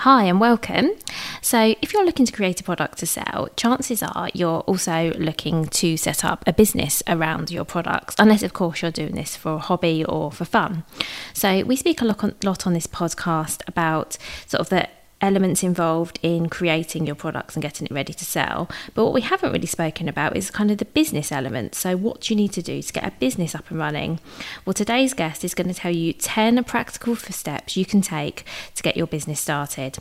Hi and welcome. So, if you're looking to create a product to sell, chances are you're also looking to set up a business around your products, unless, of course, you're doing this for a hobby or for fun. So, we speak a lot on, lot on this podcast about sort of the elements involved in creating your products and getting it ready to sell. But what we haven't really spoken about is kind of the business element. So, what you need to do to get a business up and running? Well, today's guest is going to tell you 10 practical steps you can take to get your business started.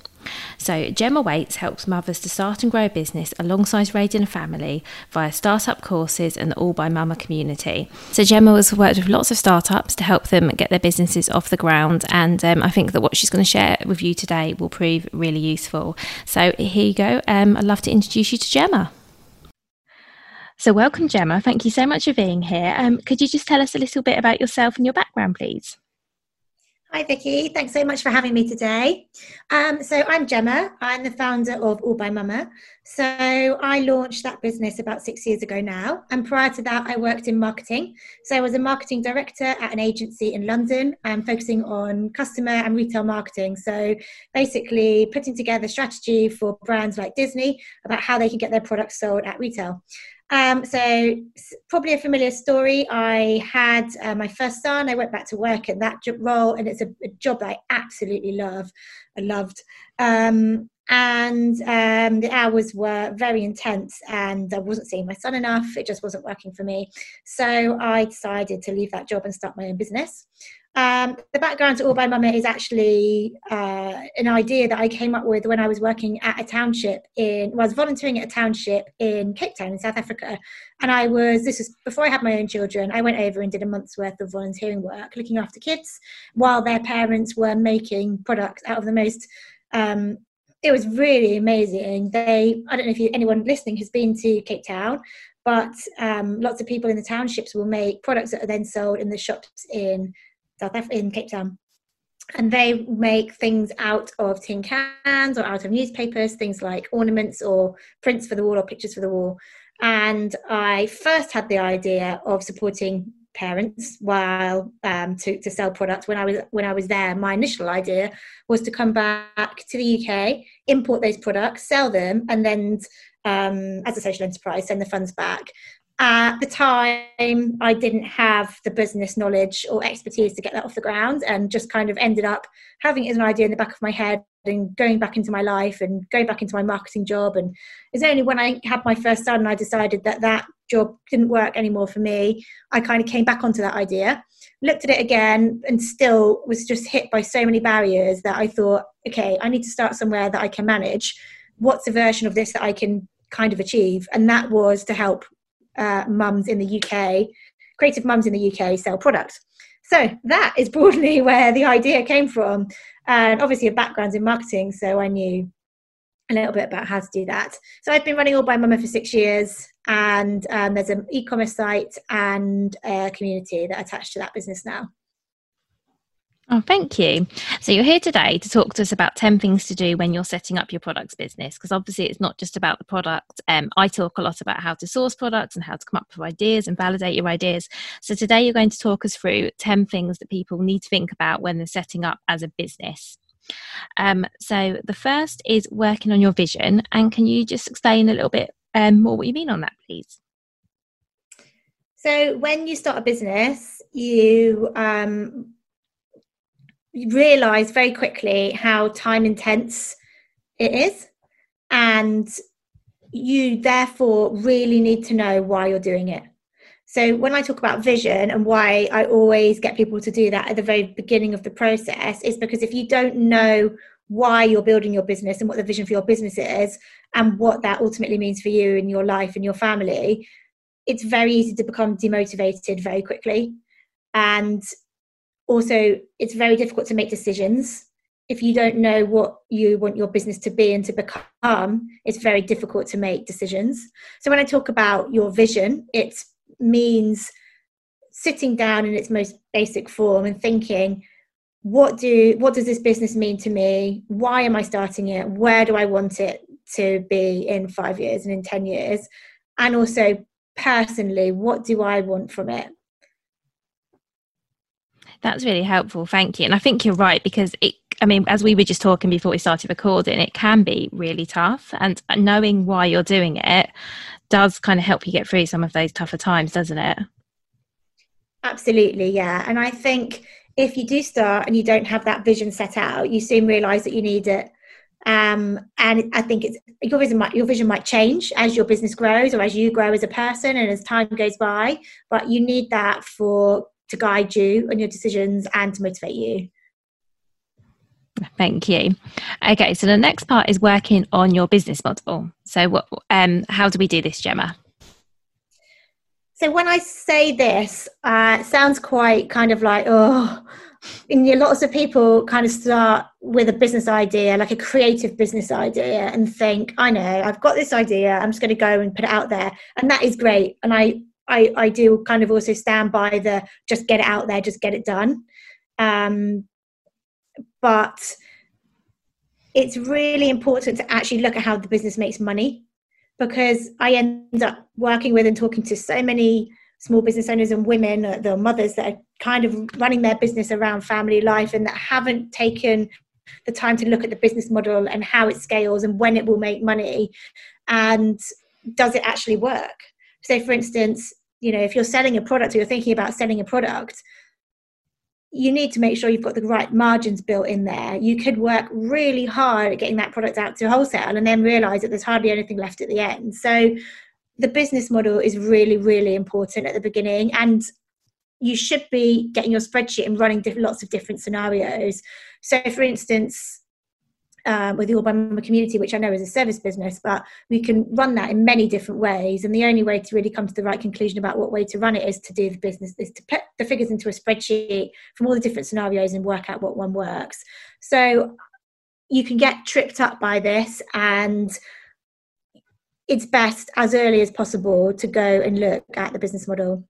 So, Gemma Waits helps mothers to start and grow a business alongside raising a family via startup courses and the All by Mama community. So, Gemma has worked with lots of startups to help them get their businesses off the ground, and um, I think that what she's going to share with you today will prove really useful. So, here you go. Um, I'd love to introduce you to Gemma. So, welcome, Gemma. Thank you so much for being here. Um, could you just tell us a little bit about yourself and your background, please? Hi, Vicky. Thanks so much for having me today. Um, so, I'm Gemma. I'm the founder of All by Mama. So, I launched that business about six years ago now. And prior to that, I worked in marketing. So, I was a marketing director at an agency in London, um, focusing on customer and retail marketing. So, basically, putting together strategy for brands like Disney about how they can get their products sold at retail. Um, so probably a familiar story. I had uh, my first son. I went back to work in that role, and it's a, a job that I absolutely love. I loved, um, and um, the hours were very intense, and I wasn't seeing my son enough. It just wasn't working for me. So I decided to leave that job and start my own business. Um, the background to All by Mama is actually uh, an idea that I came up with when I was working at a township in, well, I was volunteering at a township in Cape Town in South Africa. And I was, this was before I had my own children, I went over and did a month's worth of volunteering work looking after kids while their parents were making products out of the most, um, it was really amazing. They, I don't know if you, anyone listening has been to Cape Town, but um, lots of people in the townships will make products that are then sold in the shops in South Africa, in Cape Town. And they make things out of tin cans or out of newspapers, things like ornaments or prints for the wall or pictures for the wall. And I first had the idea of supporting parents while um, to, to sell products when I was when I was there. My initial idea was to come back to the UK, import those products, sell them, and then um, as a social enterprise, send the funds back at the time i didn't have the business knowledge or expertise to get that off the ground and just kind of ended up having it as an idea in the back of my head and going back into my life and going back into my marketing job and it's only when i had my first son and i decided that that job didn't work anymore for me i kind of came back onto that idea looked at it again and still was just hit by so many barriers that i thought okay i need to start somewhere that i can manage what's a version of this that i can kind of achieve and that was to help uh, mums in the UK, creative mums in the UK sell products. So that is broadly where the idea came from. And obviously, a background in marketing, so I knew a little bit about how to do that. So I've been running All by Mama for six years, and um, there's an e-commerce site and a community that attached to that business now. Oh, thank you. So, you're here today to talk to us about 10 things to do when you're setting up your products business, because obviously it's not just about the product. Um, I talk a lot about how to source products and how to come up with ideas and validate your ideas. So, today you're going to talk us through 10 things that people need to think about when they're setting up as a business. Um, so, the first is working on your vision. And can you just explain a little bit um, more what you mean on that, please? So, when you start a business, you um, realize very quickly how time intense it is. And you therefore really need to know why you're doing it. So when i talk about vision and why i always get people to do that at the very beginning of the process is because if you don't know why you're building your business and what the vision for your business is and what that ultimately means for you and your life and your family it's very easy to become demotivated very quickly. And also it's very difficult to make decisions. If you don't know what you want your business to be and to become it's very difficult to make decisions. So when i talk about your vision it means sitting down in its most basic form and thinking what do what does this business mean to me? Why am i starting it? Where do i want it to be in 5 years and in 10 years? And also personally what do i want from it that's really helpful. Thank you. And I think you're right because it, I mean, as we were just talking before we started recording, it can be really tough. And knowing why you're doing it does kind of help you get through some of those tougher times, doesn't it? Absolutely, yeah. And I think if you do start and you don't have that vision set out, you soon realize that you need it. Um, and I think it's your vision might your vision might change as your business grows or as you grow as a person and as time goes by. But you need that for to guide you on your decisions and to motivate you. Thank you. Okay, so the next part is working on your business model. So, what, um, how do we do this, Gemma? So, when I say this, uh, it sounds quite kind of like, oh, and lots of people kind of start with a business idea, like a creative business idea, and think, I know, I've got this idea, I'm just going to go and put it out there. And that is great. And I I, I do kind of also stand by the just get it out there, just get it done. Um, but it's really important to actually look at how the business makes money because I end up working with and talking to so many small business owners and women, uh, the mothers that are kind of running their business around family life and that haven't taken the time to look at the business model and how it scales and when it will make money and does it actually work so for instance you know if you're selling a product or you're thinking about selling a product you need to make sure you've got the right margins built in there. You could work really hard at getting that product out to wholesale and then realize that there's hardly anything left at the end. So the business model is really really important at the beginning and you should be getting your spreadsheet and running diff- lots of different scenarios. So for instance um, with the All by Mama community, which I know is a service business, but we can run that in many different ways. And the only way to really come to the right conclusion about what way to run it is to do the business, is to put the figures into a spreadsheet from all the different scenarios and work out what one works. So you can get tripped up by this and it's best as early as possible to go and look at the business model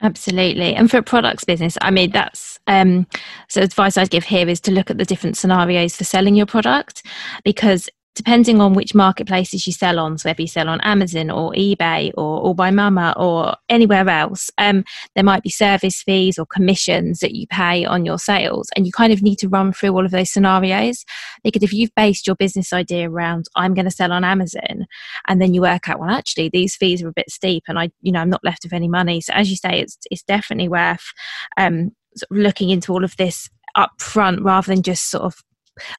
Absolutely. And for a products business, I mean, that's um, so advice I'd give here is to look at the different scenarios for selling your product because depending on which marketplaces you sell on, so whether you sell on Amazon or eBay or All by Mama or anywhere else, um, there might be service fees or commissions that you pay on your sales. And you kind of need to run through all of those scenarios because if you've based your business idea around, I'm going to sell on Amazon, and then you work out, well, actually, these fees are a bit steep and I, you know, I'm not left with any money. So as you say, it's, it's definitely worth um, sort of looking into all of this up front rather than just sort of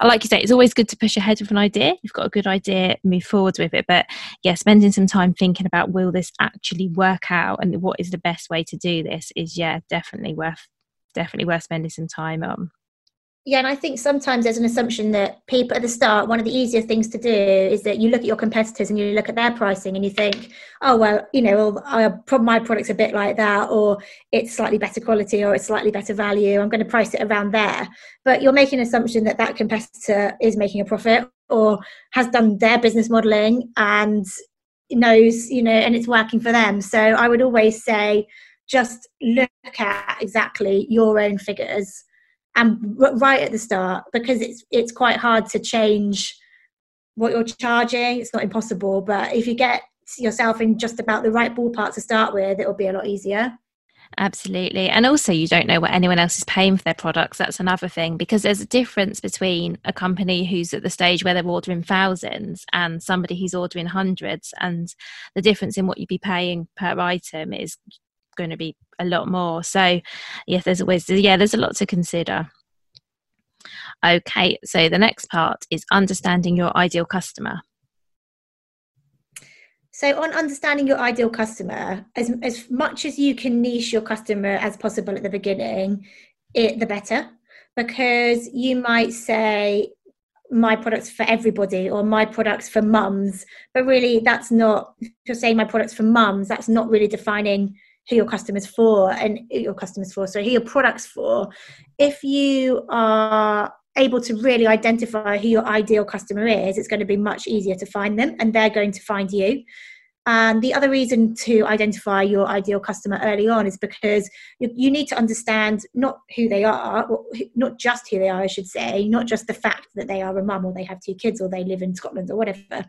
like you say, it's always good to push ahead with an idea. You've got a good idea, move forward with it. But yeah, spending some time thinking about will this actually work out and what is the best way to do this is yeah, definitely worth definitely worth spending some time on. Yeah, and I think sometimes there's an assumption that people at the start, one of the easier things to do is that you look at your competitors and you look at their pricing and you think, oh, well, you know, my product's a bit like that, or it's slightly better quality, or it's slightly better value. I'm going to price it around there. But you're making an assumption that that competitor is making a profit or has done their business modeling and knows, you know, and it's working for them. So I would always say, just look at exactly your own figures and right at the start because it's it's quite hard to change what you're charging it's not impossible but if you get yourself in just about the right ballpark to start with it'll be a lot easier Absolutely. And also, you don't know what anyone else is paying for their products. That's another thing because there's a difference between a company who's at the stage where they're ordering thousands and somebody who's ordering hundreds. And the difference in what you'd be paying per item is going to be a lot more. So, yes, there's always, yeah, there's a lot to consider. Okay, so the next part is understanding your ideal customer. So, on understanding your ideal customer, as, as much as you can niche your customer as possible at the beginning, it, the better. Because you might say, my products for everybody or my products for mums, but really that's not, if you're saying my products for mums, that's not really defining who your customers for and your customers for so who your products for. If you are able to really identify who your ideal customer is it's going to be much easier to find them and they're going to find you and the other reason to identify your ideal customer early on is because you, you, need to understand not who they are, not just who they are, I should say, not just the fact that they are a mum or they have two kids or they live in Scotland or whatever.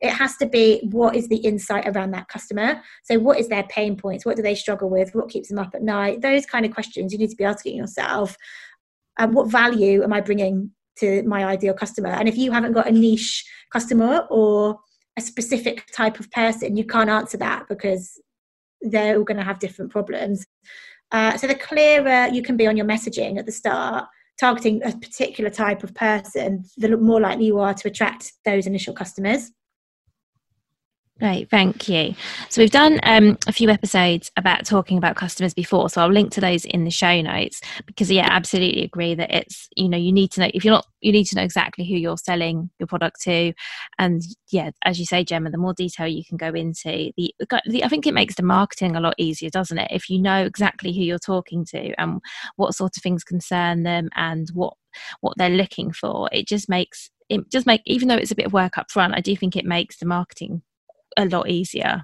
It has to be what is the insight around that customer. So, what is their pain points? What do they struggle with? What keeps them up at night? Those kind of questions you need to be asking yourself. And um, what value am I bringing to my ideal customer? And if you haven't got a niche customer or a specific type of person, you can't answer that because they're all going to have different problems. Uh, so the clearer you can be on your messaging at the start, targeting a particular type of person, the more likely you are to attract those initial customers. Great, thank you. So we've done um, a few episodes about talking about customers before, so I'll link to those in the show notes because yeah, absolutely agree that it's you know you need to know if you're not you need to know exactly who you're selling your product to, and yeah, as you say, Gemma, the more detail you can go into, the, the I think it makes the marketing a lot easier, doesn't it? If you know exactly who you're talking to and what sort of things concern them and what what they're looking for, it just makes it just make even though it's a bit of work up front, I do think it makes the marketing a lot easier.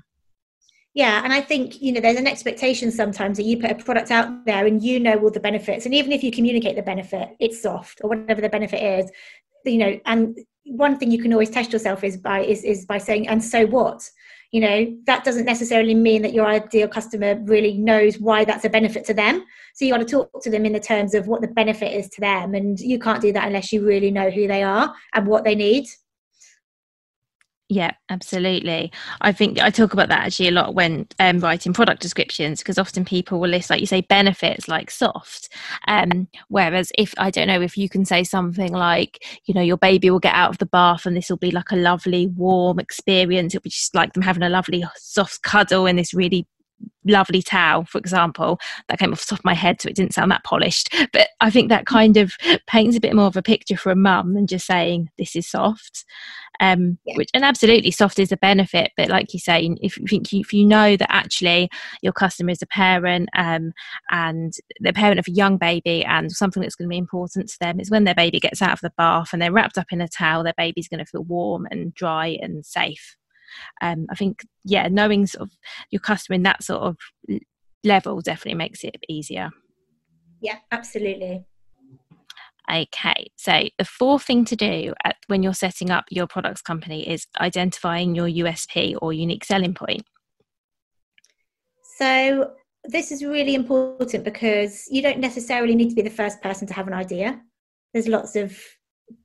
Yeah and i think you know there's an expectation sometimes that you put a product out there and you know all the benefits and even if you communicate the benefit it's soft or whatever the benefit is you know and one thing you can always test yourself is by is, is by saying and so what? You know that doesn't necessarily mean that your ideal customer really knows why that's a benefit to them so you got to talk to them in the terms of what the benefit is to them and you can't do that unless you really know who they are and what they need yeah, absolutely. I think I talk about that actually a lot when um, writing product descriptions because often people will list, like you say, benefits like soft. Um, whereas if I don't know if you can say something like, you know, your baby will get out of the bath and this will be like a lovely warm experience. It'll be just like them having a lovely soft cuddle in this really lovely towel, for example. That came off the top of my head, so it didn't sound that polished. But I think that kind of paints a bit more of a picture for a mum than just saying this is soft. Um, yeah. which and absolutely soft is a benefit, but like you say, if you think if you know that actually your customer is a parent um, and the parent of a young baby, and something that's going to be important to them is when their baby gets out of the bath and they're wrapped up in a towel, their baby's going to feel warm and dry and safe um, I think yeah, knowing sort of your customer in that sort of level definitely makes it easier. Yeah, absolutely. Okay, so the fourth thing to do at, when you're setting up your products company is identifying your USP or unique selling point. So, this is really important because you don't necessarily need to be the first person to have an idea. There's lots of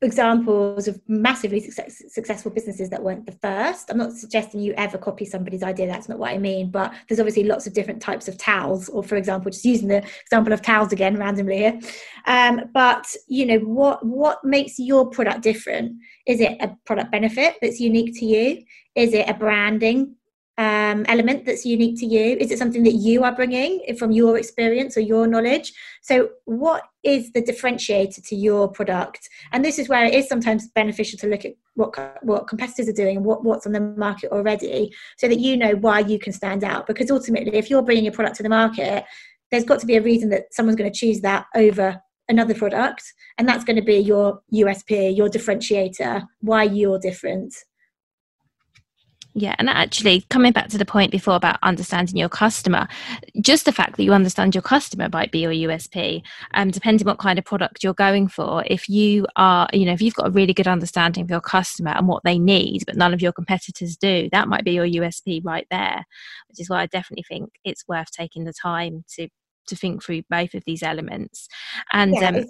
examples of massively success, successful businesses that weren't the first. I'm not suggesting you ever copy somebody's idea. That's not what I mean. But there's obviously lots of different types of towels, or for example, just using the example of towels again randomly here. Um, but you know what what makes your product different? Is it a product benefit that's unique to you? Is it a branding um, element that's unique to you? Is it something that you are bringing from your experience or your knowledge? So, what is the differentiator to your product? And this is where it is sometimes beneficial to look at what what competitors are doing and what, what's on the market already, so that you know why you can stand out. Because ultimately, if you're bringing a product to the market, there's got to be a reason that someone's going to choose that over another product, and that's going to be your USP, your differentiator, why you're different. Yeah, and actually, coming back to the point before about understanding your customer, just the fact that you understand your customer might be your USP. Um, depending what kind of product you're going for, if you are, you know, if you've got a really good understanding of your customer and what they need, but none of your competitors do, that might be your USP right there. Which is why I definitely think it's worth taking the time to to think through both of these elements. And yeah, um,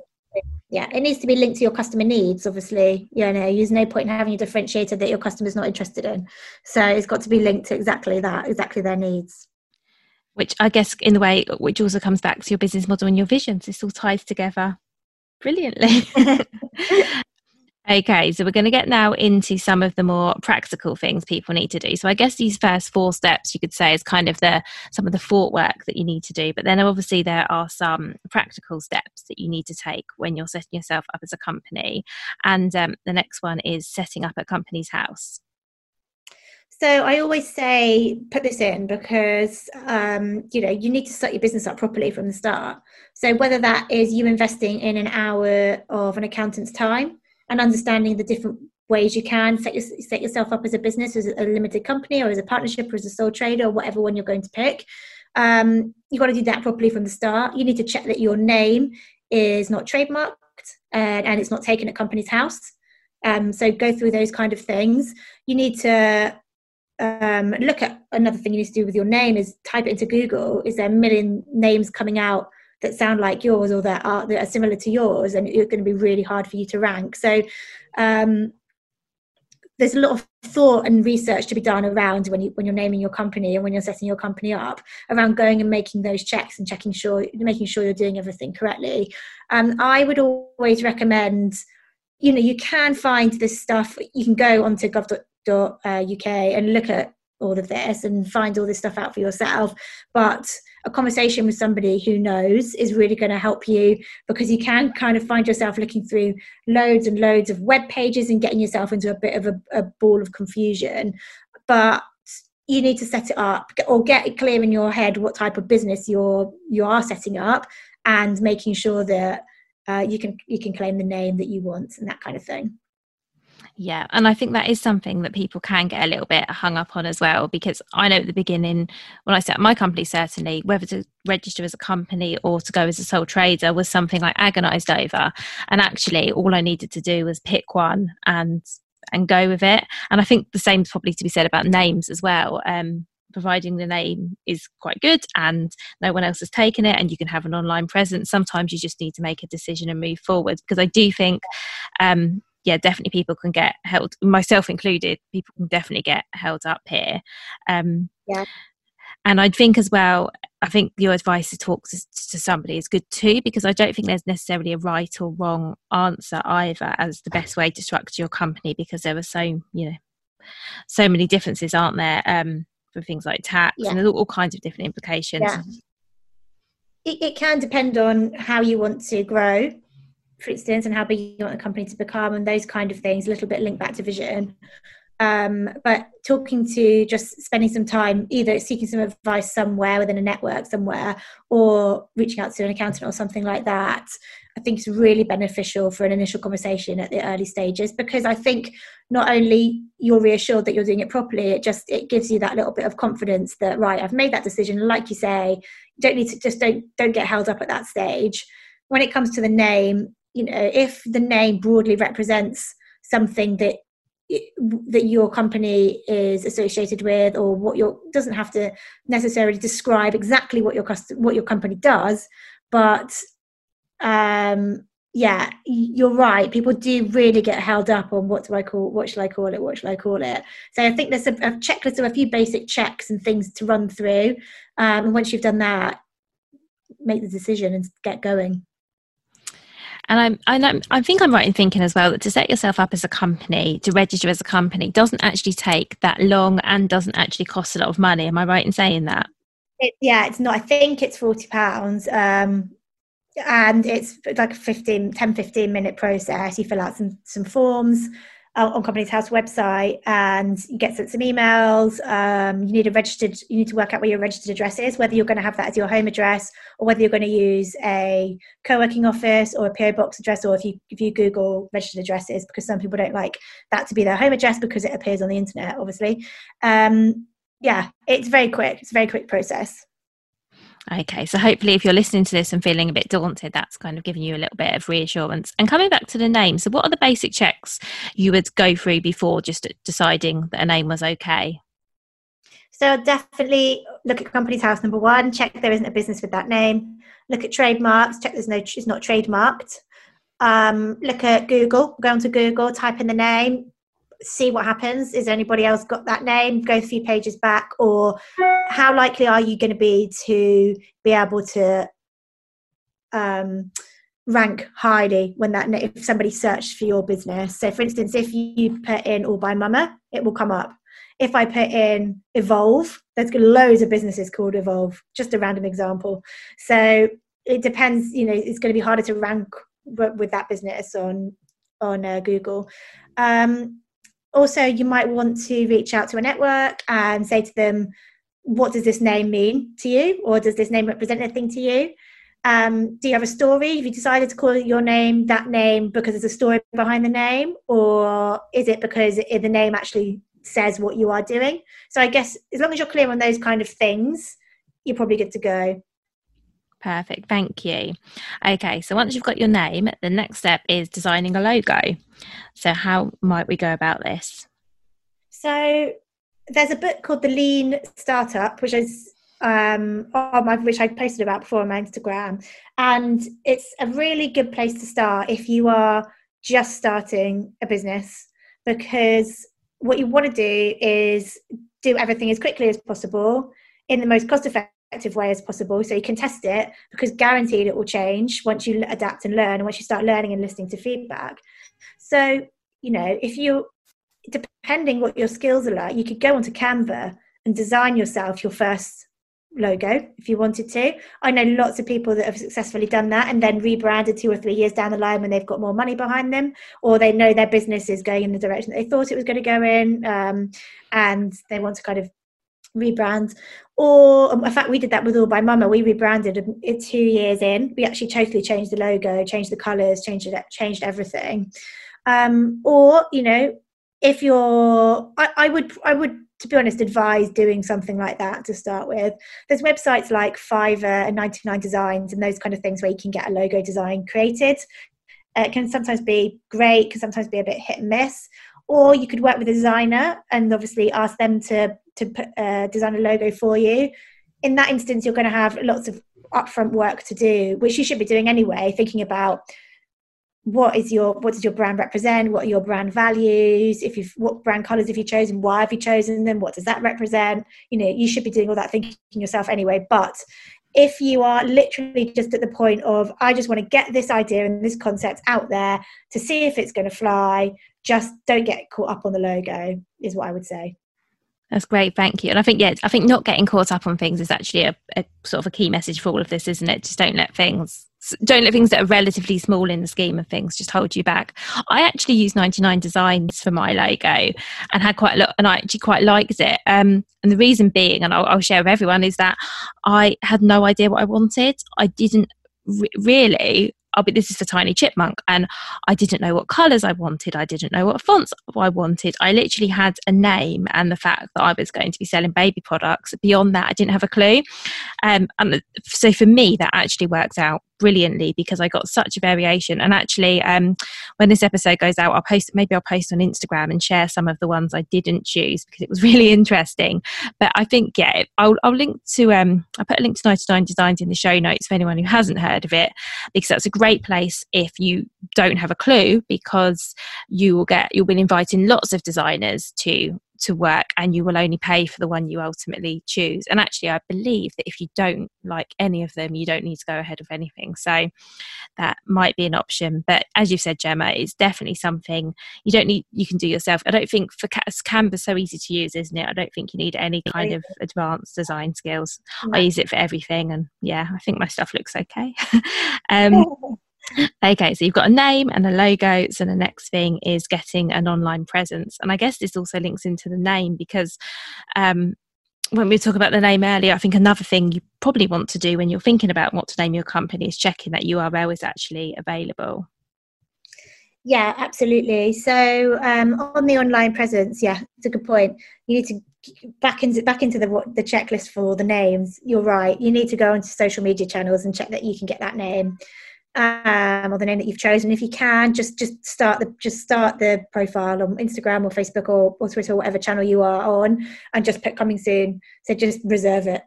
yeah it needs to be linked to your customer needs obviously. You know there's no point in having a differentiator that your customer's not interested in. So it's got to be linked to exactly that exactly their needs. Which i guess in the way which also comes back to your business model and your visions this all ties together brilliantly Okay, so we're going to get now into some of the more practical things people need to do. So I guess these first four steps you could say is kind of the some of the thought work that you need to do, but then obviously there are some practical steps that you need to take when you're setting yourself up as a company. And um, the next one is setting up a Companies House. So I always say put this in because um, you know you need to set your business up properly from the start. So whether that is you investing in an hour of an accountant's time and understanding the different ways you can set, your, set yourself up as a business, as a limited company, or as a partnership, or as a sole trader, or whatever one you're going to pick. Um, you've got to do that properly from the start. You need to check that your name is not trademarked and, and it's not taken at Companies House. Um, so go through those kind of things. You need to um, look at another thing you need to do with your name is type it into Google. Is there a million names coming out that sound like yours or that are that are similar to yours, and it's going to be really hard for you to rank. So um, there's a lot of thought and research to be done around when you when you're naming your company and when you're setting your company up around going and making those checks and checking sure making sure you're doing everything correctly. Um, I would always recommend, you know, you can find this stuff. You can go onto gov.uk and look at all of this and find all this stuff out for yourself, but a conversation with somebody who knows is really going to help you because you can kind of find yourself looking through loads and loads of web pages and getting yourself into a bit of a, a ball of confusion. But you need to set it up or get it clear in your head what type of business you're you are setting up and making sure that uh, you can you can claim the name that you want and that kind of thing. Yeah, and I think that is something that people can get a little bit hung up on as well because I know at the beginning when I set up my company certainly whether to register as a company or to go as a sole trader was something I agonized over. And actually all I needed to do was pick one and and go with it. And I think the same is probably to be said about names as well. Um, providing the name is quite good and no one else has taken it and you can have an online presence sometimes you just need to make a decision and move forward. Because i do think um, yeah, definitely people can get held, myself included, people can definitely get held up here. Um, yeah. And I think as well, I think your advice to talk to, to, somebody is good too, because I don't think there's necessarily a right or wrong answer either as the best way to structure your company, because there are so, you know, so many differences, aren't there, um, for things like tax yeah. and there's all, kinds of different implications. Yeah. It, it can depend on how you want to grow for instance, and how big you want the company to become, and those kind of things, a little bit linked back to vision. Um, but talking to just spending some time either seeking some advice somewhere within a network somewhere or reaching out to an accountant or something like that i think is really beneficial for an initial conversation at the early stages because i think not only you're reassured that you're doing it properly it just it gives you that little bit of confidence that right i've made that decision like you say don't need to just don't don't get held up at that stage when it comes to the name you know if the name broadly represents something that that your company is associated with or what your doesn't have to necessarily describe exactly what your custom, what your company does but um yeah you're right. People do really get held up on what do i call what should i call it what should i call it? So i think there's a, a checklist of a few basic checks and things to run through um, and once you've done that make the decision and get going And I'm, and I'm, I think I'm right in thinking as well that to set yourself up as a company, to register as a company, doesn't actually take that long and doesn't actually cost a lot of money. Am I right in saying that? It, yeah, it's not. I think it's forty pounds, um, and it's like a 15, 10, 15 minute process. You fill out some some forms on Companies House website, and you get sent some emails. Um, you need a registered. You need to work out where your registered address is, whether you're going to have that as your home address, or whether you're going to use a co-working office or a PO box address, or if you if you Google registered addresses, because some people don't like that to be their home address because it appears on the internet, obviously. Um, yeah, it's very quick. It's a very quick process. Okay, so hopefully, if you're listening to this and feeling a bit daunted, that's kind of giving you a little bit of reassurance. And coming back to the name, so what are the basic checks you would go through before just deciding that a name was okay? So definitely look at Companies House number one. Check there isn't a business with that name. Look at trademarks. Check there's no it's not trademarked. Um, look at Google. Go onto Google. Type in the name see what happens. Is anybody else got that name? Go a few pages back, or how likely are you going to be to be able to um, rank highly when that if somebody searched for your business? So, for instance, if you put in "All by Mama," it will come up. If I put in "Evolve," there's loads of businesses called Evolve. Just a random example. So it depends. You know, it's going to be harder to rank with that business on on uh, Google. Um, also you might want to reach out to a network and say to them what does this name mean to you? Or does this name represent anything to you? Um, do you have a story? Have you decided to call your name that name because there's a story behind the name? Or is it because the name actually says what you are doing? So i guess as long as you're clear on those kind of things you're probably good to go Perfect, thank you. Okay, so once you've got your name, the next step is designing a logo. So, how might we go about this? So, there's a book called The Lean Startup, which is um, on my, which I posted about before on my Instagram, and it's a really good place to start if you are just starting a business because what you want to do is do everything as quickly as possible in the most cost effective effective way as possible. So you can test it because guaranteed it will change once you adapt and learn and once you start learning and listening to feedback. So you know if you depending what your skills are like you could go onto canva and design yourself your first logo if you wanted to. I know lots of people that have successfully done that and then rebranded two or three years down the line when they've got more money behind them or they know their business is going in the direction that they thought it was going to go in um, and they want to kind of rebrand. Or um, in fact we did that with all by mama. We rebranded two years in. We actually totally changed the logo changed the colors changed it changed everything. Um, or you know if you're I, I would i would to be honest advise doing something like that to start with. There's websites like fiverr and 99 designs and those kind of things where you can get a logo design created. It can sometimes be great can sometimes be a bit hit and miss or you could work with a designer and obviously ask them to to put, uh, design a logo for you. In that instance, you're going to have lots of upfront work to do, which you should be doing anyway. Thinking about what is your what does your brand represent? What are your brand values? If you've what brand colors have you chosen? Why have you chosen them? What does that represent? You know, you should be doing all that thinking yourself anyway. But if you are literally just at the point of i just want to get this idea and this concept out there to see if it's going to fly just don't get caught up on the logo is what i would say that's great, thank you. And I think yeah, I think not getting caught up on things is actually a, a, sort of a key message for all of this, isn't it? Just don't let things don't let things that are relatively small in the scheme of things just hold you back. I actually used 99 Designs for my logo and had quite a lot, and I actually quite liked it. Um, and the reason being, and I'll, I'll, share with everyone, is that I had no idea what I wanted. I didn't re- really oh, but this is for Tiny Chipmunk. And I didn't know what colours I wanted. I didn't know what fonts I wanted. I literally had a name and the fact that I was going to be selling baby products. Beyond that, I didn't have a clue. Um, and so for me, that actually worked out brilliantly because I got such a variation. And actually, um, when this episode goes out, I'll post maybe I'll post on Instagram and share some of the ones I didn't choose because it was really interesting. But I think yeah, I'll, I'll link to um, I put a link to 99 Designs in the show notes for anyone who hasn't heard of it because that's a great place if you don't have a clue because you will get you'll be inviting lots of designers to to work and you will only pay for the one you ultimately choose. And actually i believe that if you don't like any of them you don't need to go ahead with anything. So that might be an option. But as you said gemma it's definitely something you don't need you can do yourself. I don't think for canva's so easy to use isn't it? I don't think you need any kind of advanced design skills. I use it for everything and yeah i think my stuff looks okay. Um Okay, so you've got a name and a logo. So the next thing is getting an online presence. And I guess this also links into the name because um, when we talk about the name earlier, I think another thing you probably want to do when you're thinking about what to name your company is checking that URL is actually available. Yeah, absolutely. So um, on the online presence, yeah, it's a good point. You need to back into back into the the checklist for the names. You're right. You need to go onto social media channels and check that you can get that name um, or the name that you've chosen. If you can, just just start the just start the profile on Instagram or Facebook or, or Twitter or whatever channel you are on, and just put coming soon. So just reserve it.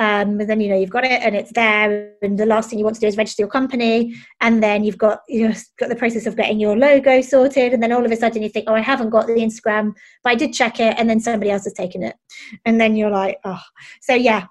Um, and then you know you've got it and it's there. And the last thing you want to do is register your company, and then you've got you know got the process of getting your logo sorted, and then all of a sudden you think, oh, I haven't got the Instagram, but I did check it, and then somebody else has taken it, and then you're like, oh, so yeah,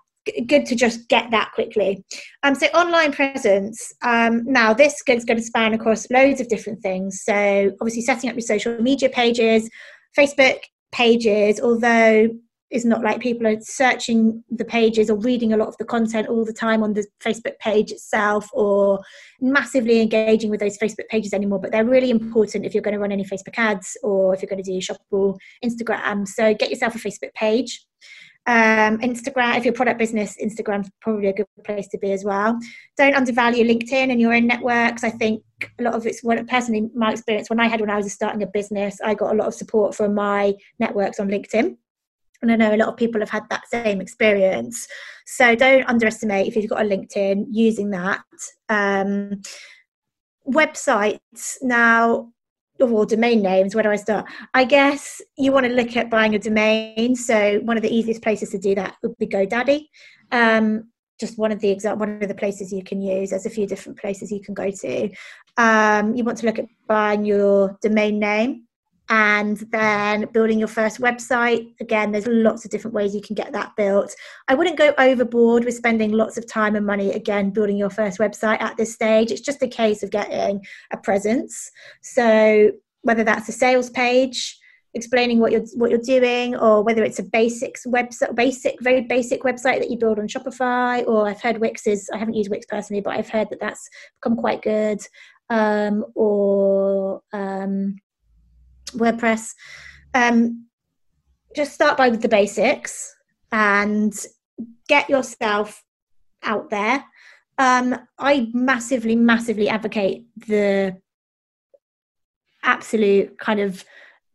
good to just get that quickly. Um, so online presence. Um, now this is going to span across loads of different things. So obviously setting up your social media pages, Facebook pages, although it's not like people are searching the pages or reading a lot of the content all the time on the Facebook page itself or massively engaging with those Facebook pages anymore. But they're really important if you're going to run any Facebook ads or if you're going to do shoppable Instagram. So get yourself a Facebook page um, Instagram, if you're product business, Instagram's probably a good place to be as well. Don't undervalue LinkedIn and your own networks. I think a lot of it's what personally my experience when I had when I was starting a business, I got a lot of support from my networks on LinkedIn. And I know a lot of people have had that same experience. So don't underestimate if you've got a LinkedIn using that. Um, websites now or domain names where do i start. I guess you want to look at buying a domain so one of the easiest places to do that would be godaddy. Um, just one of the exact one of the places you can use there's a few different places you can go to. Um, you want to look at buying your domain name and then building your first website. Again there's lots of different ways you can get that built. I wouldn't go overboard with spending lots of time and money again building your first website at this stage. It's just a case of getting a presence. So whether that's a sales page explaining what you're what you're doing or whether it's a basics website basic very basic website that you build on shopify or i've heard wix is i haven't used wix personally but i've heard that that's become quite good. Um, or um, WordPress. Um, just start by with the basics and get yourself out there. Um, I massively, massively advocate the absolute kind of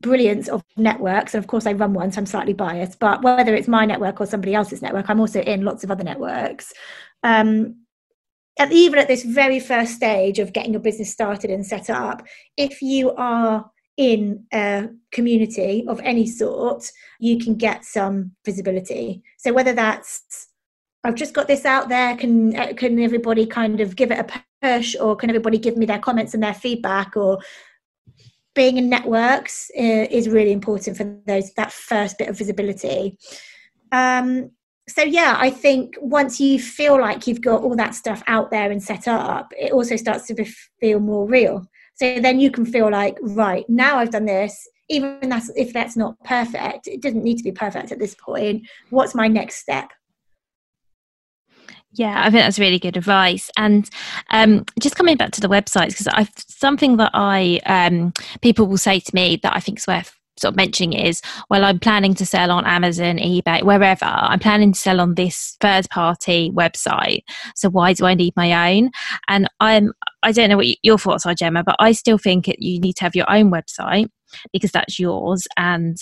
brilliance of networks. And of course, I run one, so I'm slightly biased. But whether it's my network or somebody else's network, I'm also in lots of other networks. Um, even at this very first stage of getting your business started and set up, if you are in a community of any sort, you can get some visibility. So whether that's I've just got this out there, can can everybody kind of give it a push, or can everybody give me their comments and their feedback, or being in networks is really important for those that first bit of visibility. Um, so yeah, I think once you feel like you've got all that stuff out there and set up, it also starts to be, feel more real. So then you can feel like, right, now I've done this, even that's if that's not perfect, it doesn't need to be perfect at this point. What's my next step? Yeah, I think that's really good advice. And um, just coming back to the websites, because I something that I um, people will say to me that I think is worth sort of mentioning is, well, I'm planning to sell on Amazon, eBay, wherever. I'm planning to sell on this third party website. So why do I need my own? And I'm I don't know what your thoughts are, Gemma, but I still think you need to have your own website because that's yours and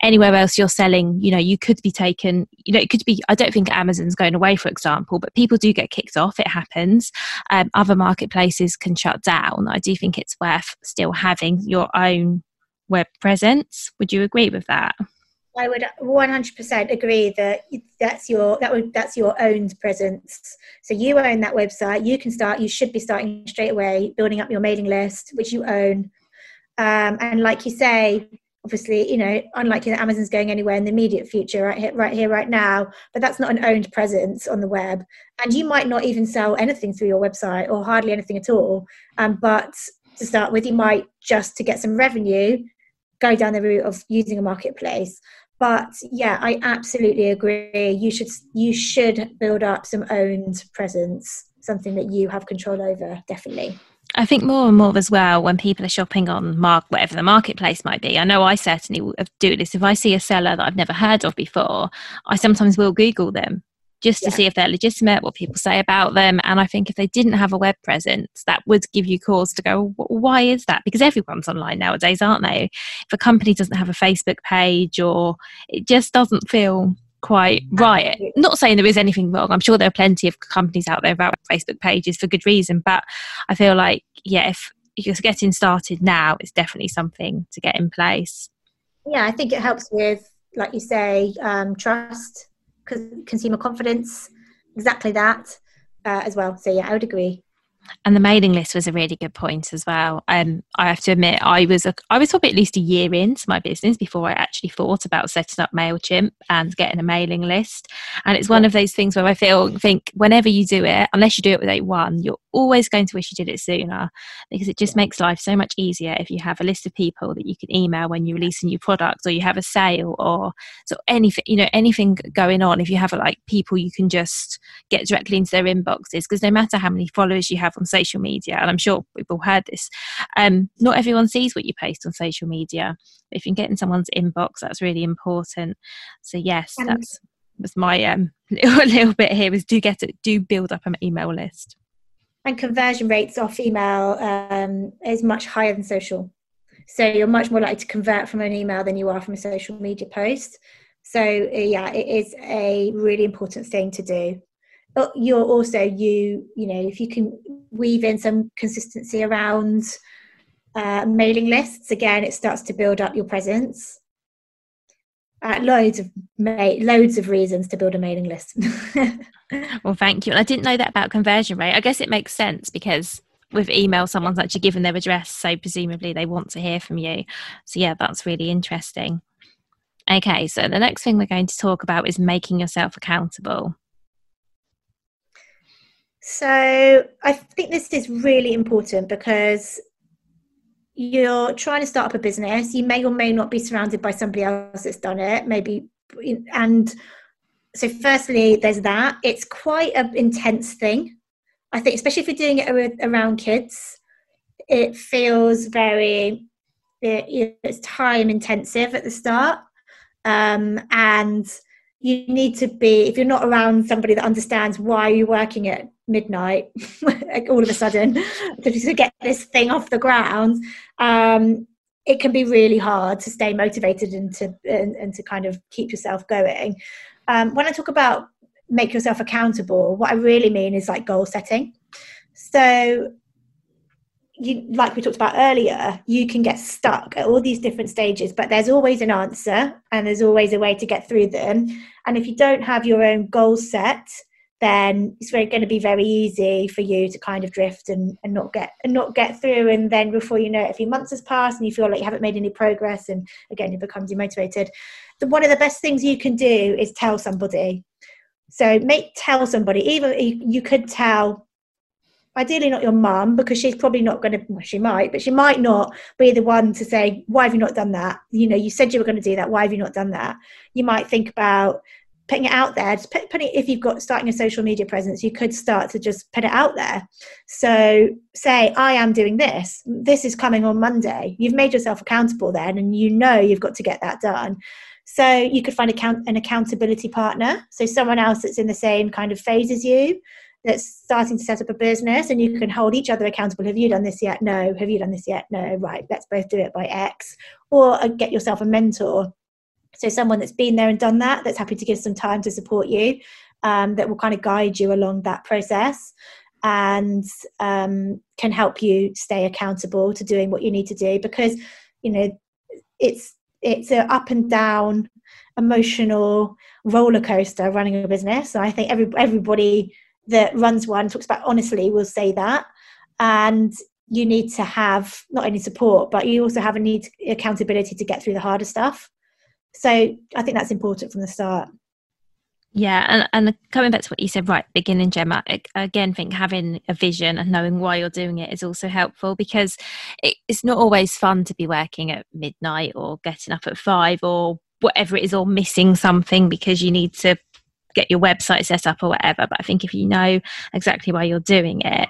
anywhere else you're selling you know you could be taken you know it could be i don't think amazon's going away for example but people do get kicked off it happens um, other marketplaces can shut down i do think it's worth still having your own web presence. Would you agree with that? I would 100% agree that that's your that would that's your owned presence. So you own that website. You can start. You should be starting straight away, building up your mailing list, which you own. Um, and like you say, obviously, you know, unlikely that Amazon's going anywhere in the immediate future, right here, right here, right now. But that's not an owned presence on the web, and you might not even sell anything through your website or hardly anything at all. Um, but to start with, you might just to get some revenue go down the route of using a marketplace. But yeah, I absolutely agree. You should you should build up some owned presence, something that you have control over. Definitely. I think more and more as well when people are shopping on mark whatever the marketplace might be. I know I certainly uh, do this. If I see a seller that I've never heard of before, I sometimes will Google them just to yeah. see if they're legitimate, what people say about them. And I think if they didn't have a web presence, that would give you cause to go, why is that? Because everyone's online nowadays, aren't they? If a company doesn't have a Facebook page or it just doesn't feel quite right. Absolutely. Not saying there is anything wrong. I'm sure there are plenty of companies out there about Facebook pages for good reason, but I feel like yeah, if you're getting started now, it's definitely something to get in place. Yeah, I think it helps with, like you say, um, trust, consumer confidence, exactly that uh, as well. So yeah, I would agree and the mailing list was a really good point as well. Um, I have to admit, I was a, I was probably at least a year into my business before I actually thought about setting up Mailchimp and getting a mailing list. And it's one of those things where I feel think whenever you do it, unless you do it with A1, you're always going to wish you did it sooner because it just makes life so much easier if you have a list of people that you can email when you release a new product or you have a sale or so anything you know anything going on. If you have like people you can just get directly into their inboxes because no matter how many followers you have on social media, and I'm sure we've all heard this, um, not everyone sees what you post on social media. but If you can get in someone's inbox, that's really important. So yes, that's that's my um, little, little bit here is do get it, do build up an email list. And conversion rates off email um, is much higher than social. So you're much more likely to convert from an email than you are from a social media post. So yeah, it is a really important thing to do But you're also you you know if you can weave in some consistency around uh, mailing lists again it starts to build up your presence uh, loads of ma- loads of reasons to build a mailing list well thank you and i didn't know that about conversion rate i guess it makes sense because with email someone's actually given their address so presumably they want to hear from you so yeah that's really interesting okay so the next thing we're going to talk about is making yourself accountable so I think this is really important because you're trying to start up a business. You may or may not be surrounded by somebody else that's done it, maybe. And so, firstly, there's that. It's quite an intense thing. I think, especially if you're doing it around kids, it feels very, it's time intensive at the start. Um, and you need to be, if you're not around somebody that understands why you're working at midnight all of a sudden to, get this thing off the ground um, it can be really hard to stay motivated and to and, and to kind of keep yourself going um, when i talk about make yourself accountable what i really mean is like goal setting. So you like we talked about earlier you can get stuck at all these different stages but there's always an answer and there's always a way to get through them. And if you don't have your own goal set then it's very, going to be very easy for you to kind of drift and, and not get and not get through. And then before you know it a few months has passed and you feel like you haven't made any progress and again you become demotivated the, one of the best things you can do is tell somebody. So make tell somebody. Even you could tell ideally not your mum because she's probably not going to well, she might but she might not be the one to say why have you not done that? You know you said you were going to do that. Why have you not done that? You might think about putting it out there. Just put, putting if you've got starting a social media presence you could start to just put it out there. So say i am doing this. This is coming on monday. You've made yourself accountable then and you know you've got to get that done so you could find account, an accountability partner. So someone else that's in the same kind of phase as you that's starting to set up a business and you can hold each other accountable. Have you done this yet? No. Have you done this yet? No. Right. Let's both do it by x. Or uh, get yourself a mentor. So someone that's been there and done that, that's happy to give some time to support you, um, that will kind of guide you along that process and um, can help you stay accountable to doing what you need to do because you know it's it's an up and down emotional roller coaster running a business. So I think every everybody that runs one talks about honestly will say that. And you need to have not only support, but you also have a need accountability to get through the harder stuff. So I think that's important from the start. Yeah, and, and coming back to what you said right beginning, Gemma, again, think having a vision and knowing why you're doing it is also helpful because it, it's not always fun to be working at midnight or getting up at five or whatever it is, or missing something because you need to get your website set up or whatever. But I think if you know exactly why you're doing it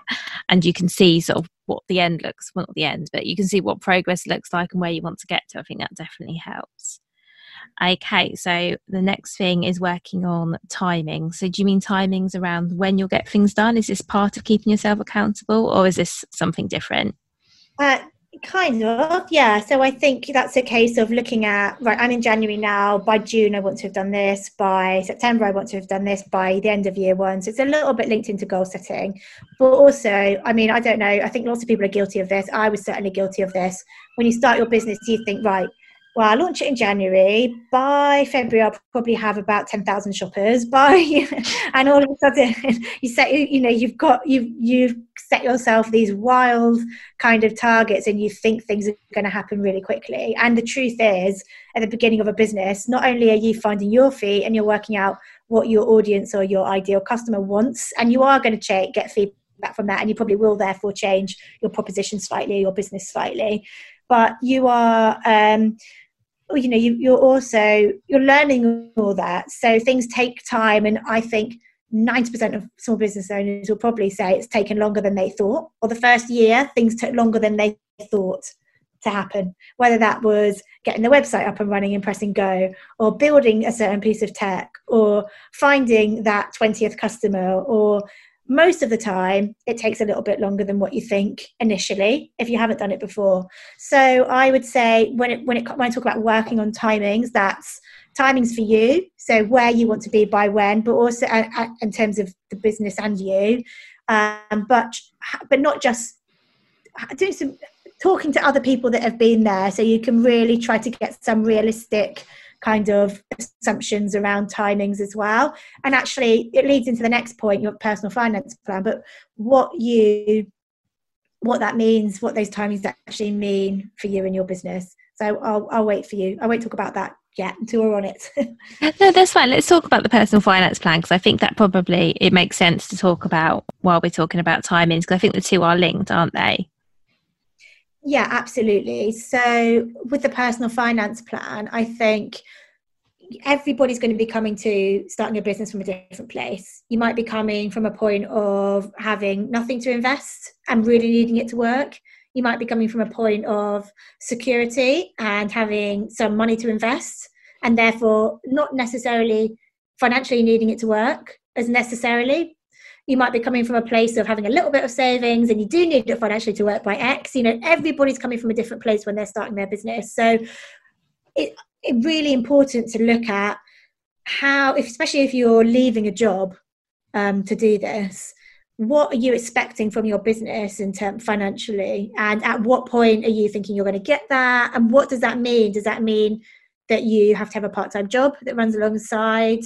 and you can see sort of what the end looks, well, not the end, but you can see what progress looks like and where you want to get to, I think that definitely helps. Okay, so the next thing is working on timing. So, do you mean timings around when you'll get things done? Is this part of keeping yourself accountable, or is this something different? Uh, kind of, yeah. So, I think that's a case of looking at right, I'm in January now. By June, I want to have done this. By September, I want to have done this. By the end of year one. So, it's a little bit linked into goal setting. But also, I mean, I don't know, I think lots of people are guilty of this. I was certainly guilty of this. When you start your business, do you think, right, well, I launch it in January. By February, I'll probably have about ten thousand shoppers. By and all of a sudden, you set you know you've got you you've set yourself these wild kind of targets, and you think things are going to happen really quickly. And the truth is, at the beginning of a business, not only are you finding your feet and you're working out what your audience or your ideal customer wants, and you are going to check, get feedback from that, and you probably will therefore change your proposition slightly, your business slightly. But you are um, you know you, you're also you're learning all that. So things take time and i think 90% of small business owners will probably say it's taken longer than they thought or the first year things took longer than they thought to happen. Whether that was getting the website up and running and pressing go or building a certain piece of tech or finding that 20th customer or most of the time it takes a little bit longer than what you think initially if you haven't done it before. So i would say when it when it when i talk about working on timings that's timings for you. So where you want to be by when but also uh, uh, in terms of the business and you. Um, but but not just doing some talking to other people that have been there so you can really try to get some realistic kind of assumptions around timings as well. And actually, it leads into the next point, your personal finance plan, but what you what that means, what those timings actually mean for you and your business. So I'll, I'll wait for you. I won't talk about that yet until we're on it. no, that's fine. Let's talk about the personal finance plan because I think that probably it makes sense to talk about while we're talking about timings because I think the two are linked, aren't they? Yeah, absolutely. So, with the personal finance plan, I think everybody's going to be coming to starting a business from a different place. You might be coming from a point of having nothing to invest and really needing it to work. You might be coming from a point of security and having some money to invest, and therefore not necessarily financially needing it to work as necessarily, you might be coming from a place of having a little bit of savings and you do need it financially to work by X. You know, everybody's coming from a different place when they're starting their business. So it, it's really important to look at how, especially if you're leaving a job um, to do this, what are you expecting from your business in terms financially and at what point are you thinking you're going to get that and what does that mean does that mean that you have to have a part-time job that runs alongside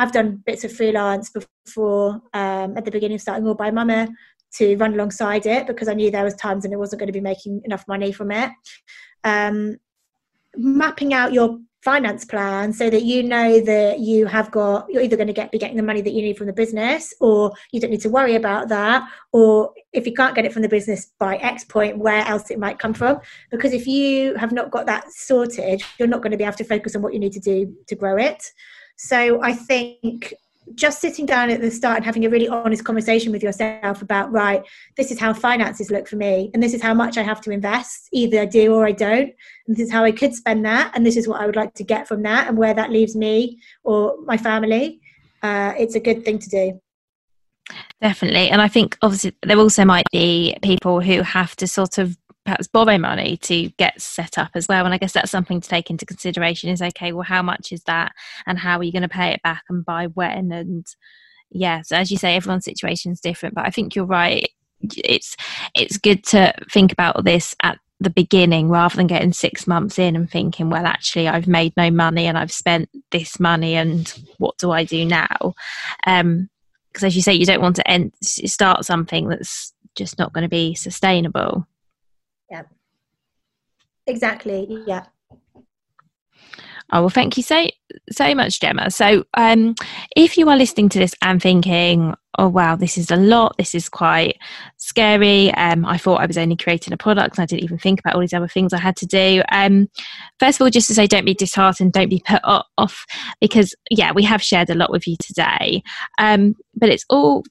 I've done bits of freelance before um, at the beginning of starting All by Mama to run alongside it because I knew there was times and it wasn't going to be making enough money from it. Um, mapping out your finance plan so that you know that you have got you're either going to get be getting the money that you need from the business or you don't need to worry about that or if you can't get it from the business by x point where else it might come from because if you have not got that sorted you're not going to be able to focus on what you need to do to grow it so I think just sitting down at the start and having a really honest conversation with yourself about right this is how finances look for me and this is how much i have to invest either i do or i don't and this is how i could spend that and this is what i would like to get from that and where that leaves me or my family uh, it's a good thing to do. Definitely and i think obviously there also might be people who have to sort of perhaps borrow money to get set up as well. And i guess that's something to take into consideration is okay well how much is that? And how are you going to pay it back and by when? And yeah so as you say everyone's situation is different but i think you're right. It's it's good to think about this at the beginning rather than getting six months in and thinking well actually i've made no money and i've spent this money and what do i do now? Um because as you say you don't want to end start something that's just not going to be sustainable. Yeah. Exactly. Yeah. Oh well, thank you so so much, Gemma. So, um, if you are listening to this and thinking, "Oh wow, this is a lot. This is quite scary," um, I thought I was only creating a product, and I didn't even think about all these other things I had to do. Um, first of all, just to say, don't be disheartened, don't be put off, because yeah, we have shared a lot with you today, um, but it's all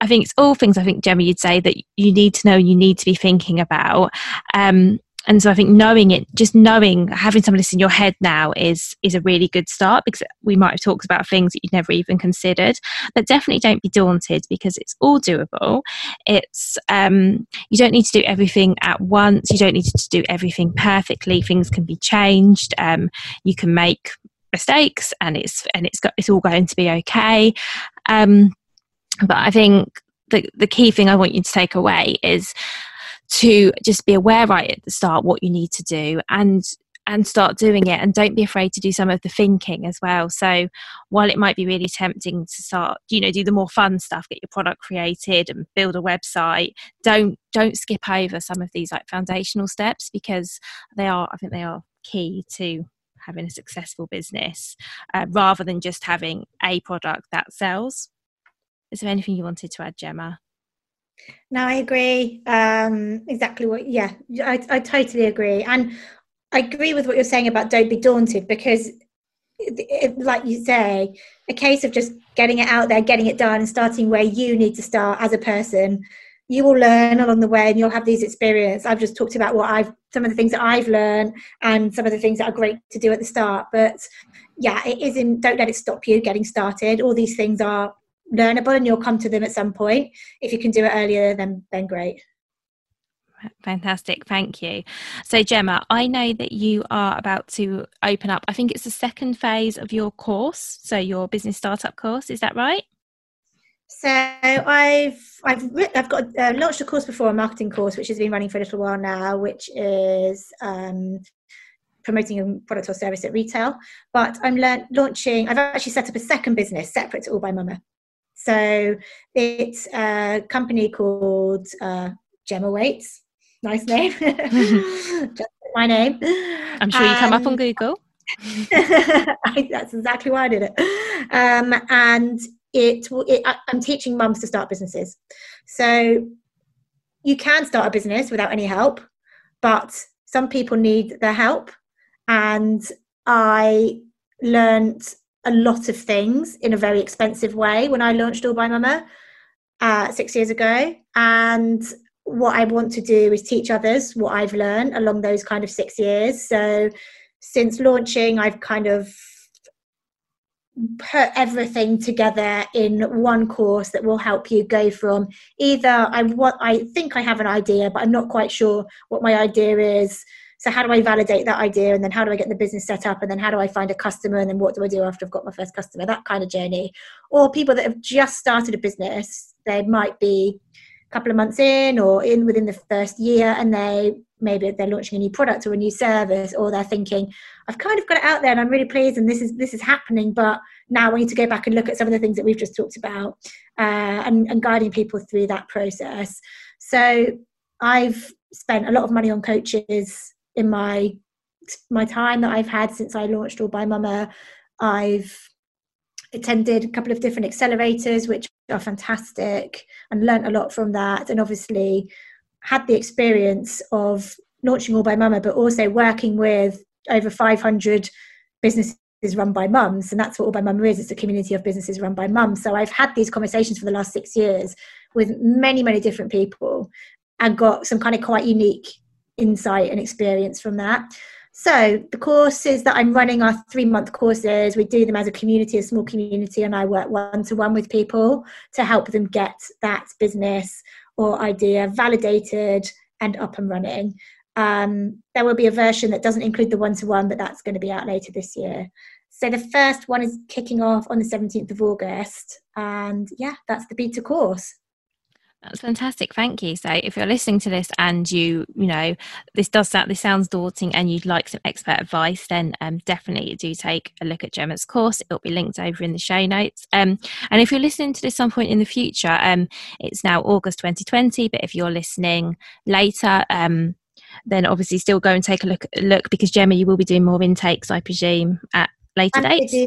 I think it's all things I think Gemma you'd say that you need to know, you need to be thinking about. Um, and so I think knowing it, just knowing, having some of this in your head now is is a really good start because we might have talked about things that you'd never even considered. But definitely don't be daunted because it's all doable. It's um, you don't need to do everything at once. You don't need to do everything perfectly. Things can be changed. Um, you can make mistakes, and it's and it's got it's all going to be okay. Um, but I think the the key thing I want you to take away is to just be aware right at the start what you need to do and and start doing it and don't be afraid to do some of the thinking as well. So while it might be really tempting to start you know do the more fun stuff get your product created and build a website don't don't skip over some of these like foundational steps because they are i think they are key to having a successful business uh, rather than just having a product that sells is there anything you wanted to add gemma no, I agree. Um, exactly what, yeah, I, I totally agree. And I agree with what you're saying about don't be daunted because, it, like you say, a case of just getting it out there, getting it done, and starting where you need to start as a person. You will learn along the way and you'll have these experiences. I've just talked about what I've, some of the things that I've learned and some of the things that are great to do at the start. But yeah, it isn't, don't let it stop you getting started. All these things are learnable and you'll come to them at some point. If you can do it earlier, then then great. Fantastic, thank you. So, Gemma, I know that you are about to open up, I think it's the second phase of your course, so your business startup course, is that right? So I've I've I've got uh, launched a course before, a marketing course, which has been running for a little while now, which is um, promoting a product or service at retail. But I'm learn- launching. I've actually set up a second business separate to All by Mama, so it's a company called uh, Gemma Waites. Nice name. Just my name. I'm sure you come up on Google. I, that's exactly why I did it. Um, and it, it I, I'm teaching mums to start businesses. So you can start a business without any help, but some people need their help. And I learned a lot of things in a very expensive way when I launched All by Mama uh, six years ago. And what I want to do is teach others what I've learned along those kind of six years. So since launching, I've kind of put everything together in one course that will help you go from either I what I think I have an idea, but I'm not quite sure what my idea is so how do I validate that idea? And then how do I get the business set up? And then how do I find a customer? And then what do I do after I've got my first customer? That kind of journey. Or people that have just started a business, they might be a couple of months in or in within the first year and they maybe they're launching a new product or a new service or they're thinking i've kind of got it out there and i'm really pleased and this is this is happening but now we need to go back and look at some of the things that we've just talked about uh, and, and guiding people through that process so i've spent a lot of money on coaches in my my time that I've had since I launched All by Mama. I've attended a couple of different accelerators, which are fantastic, and learnt a lot from that. And obviously, had the experience of launching All by Mama, but also working with over 500 businesses run by mums. And that's what All by Mama is it's a community of businesses run by mums. So I've had these conversations for the last six years with many, many different people and got some kind of quite unique insight and experience from that. So the courses that I'm running are three month courses. We do them as a community, a small community, and I work one to one with people to help them get that business or idea validated and up and running. Um, there will be a version that doesn't include the one to one, but that's going to be out later this year. So the first one is kicking off on the 17th of August, and yeah, that's the beta course. That's fantastic. Thank you. So if you're listening to this and you, you know, this does sound this sounds daunting and you'd like some expert advice, then um, definitely do take a look at Gemma's course. It'll be linked over in the show notes. Um, and if you're listening to this some point in the future, um, it's now August 2020, but if you're listening later, um, then obviously still go and take a look look because Gemma, you will be doing more intakes, I presume, at later dates? Do,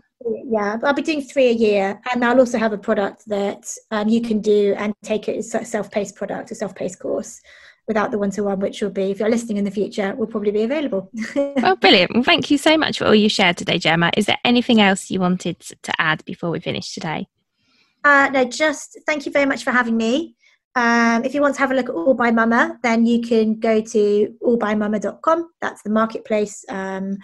yeah, I'll be doing three a year, and I'll also have a product that um, you can do and take it as a self-paced product, a self-paced course. Without the one-to-one, which will be, if you're listening in the future, will probably be available. well, brilliant. Well, thank you so much for all you shared today, Gemma. Is there anything else you wanted to add before we finish today? Uh, no, just thank you very much for having me. Um, if you want to have a look at All by Mama, then you can go to allbymama.com. That's the marketplace um,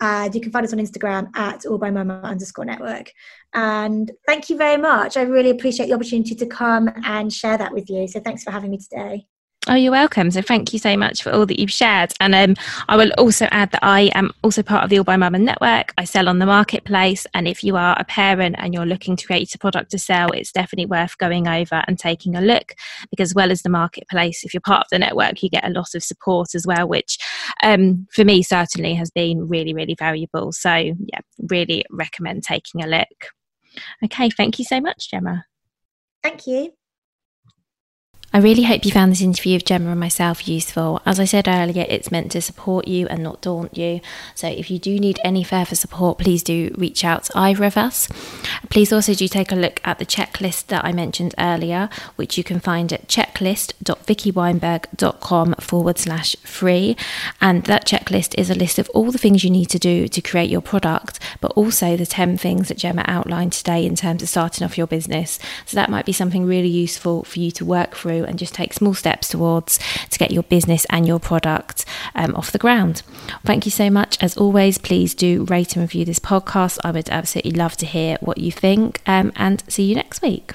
and you can find us on Instagram at all by mama underscore network. And thank you very much. I really appreciate the opportunity to come and share that with you. So thanks for having me today. Oh, you're welcome. So thank you so much for all that you've shared. And um, I will also add that I am also part of the All by Mama network. I sell on the marketplace. And if you are a parent and you're looking to create a product to sell, it's definitely worth going over and taking a look because, as well as the marketplace, if you're part of the network, you get a lot of support as well, which um, for me certainly has been really, really valuable. So, yeah, really recommend taking a look. Okay. Thank you so much, Gemma. Thank you. I really hope you found this interview of Gemma and myself useful. As I said earlier, it's meant to support you and not daunt you. So if you do need any further support, please do reach out to either of us. Please also do take a look at the checklist that I mentioned earlier, which you can find at checklist.vickyweinberg.com forward slash free. And that checklist is a list of all the things you need to do to create your product, but also the 10 things that Gemma outlined today in terms of starting off your business. So that might be something really useful for you to work through through and just take small steps towards to get your business and your product um, off the ground. Thank you so much. As always, please do rate and review this podcast. I would absolutely love to hear what you think um, and see you next week.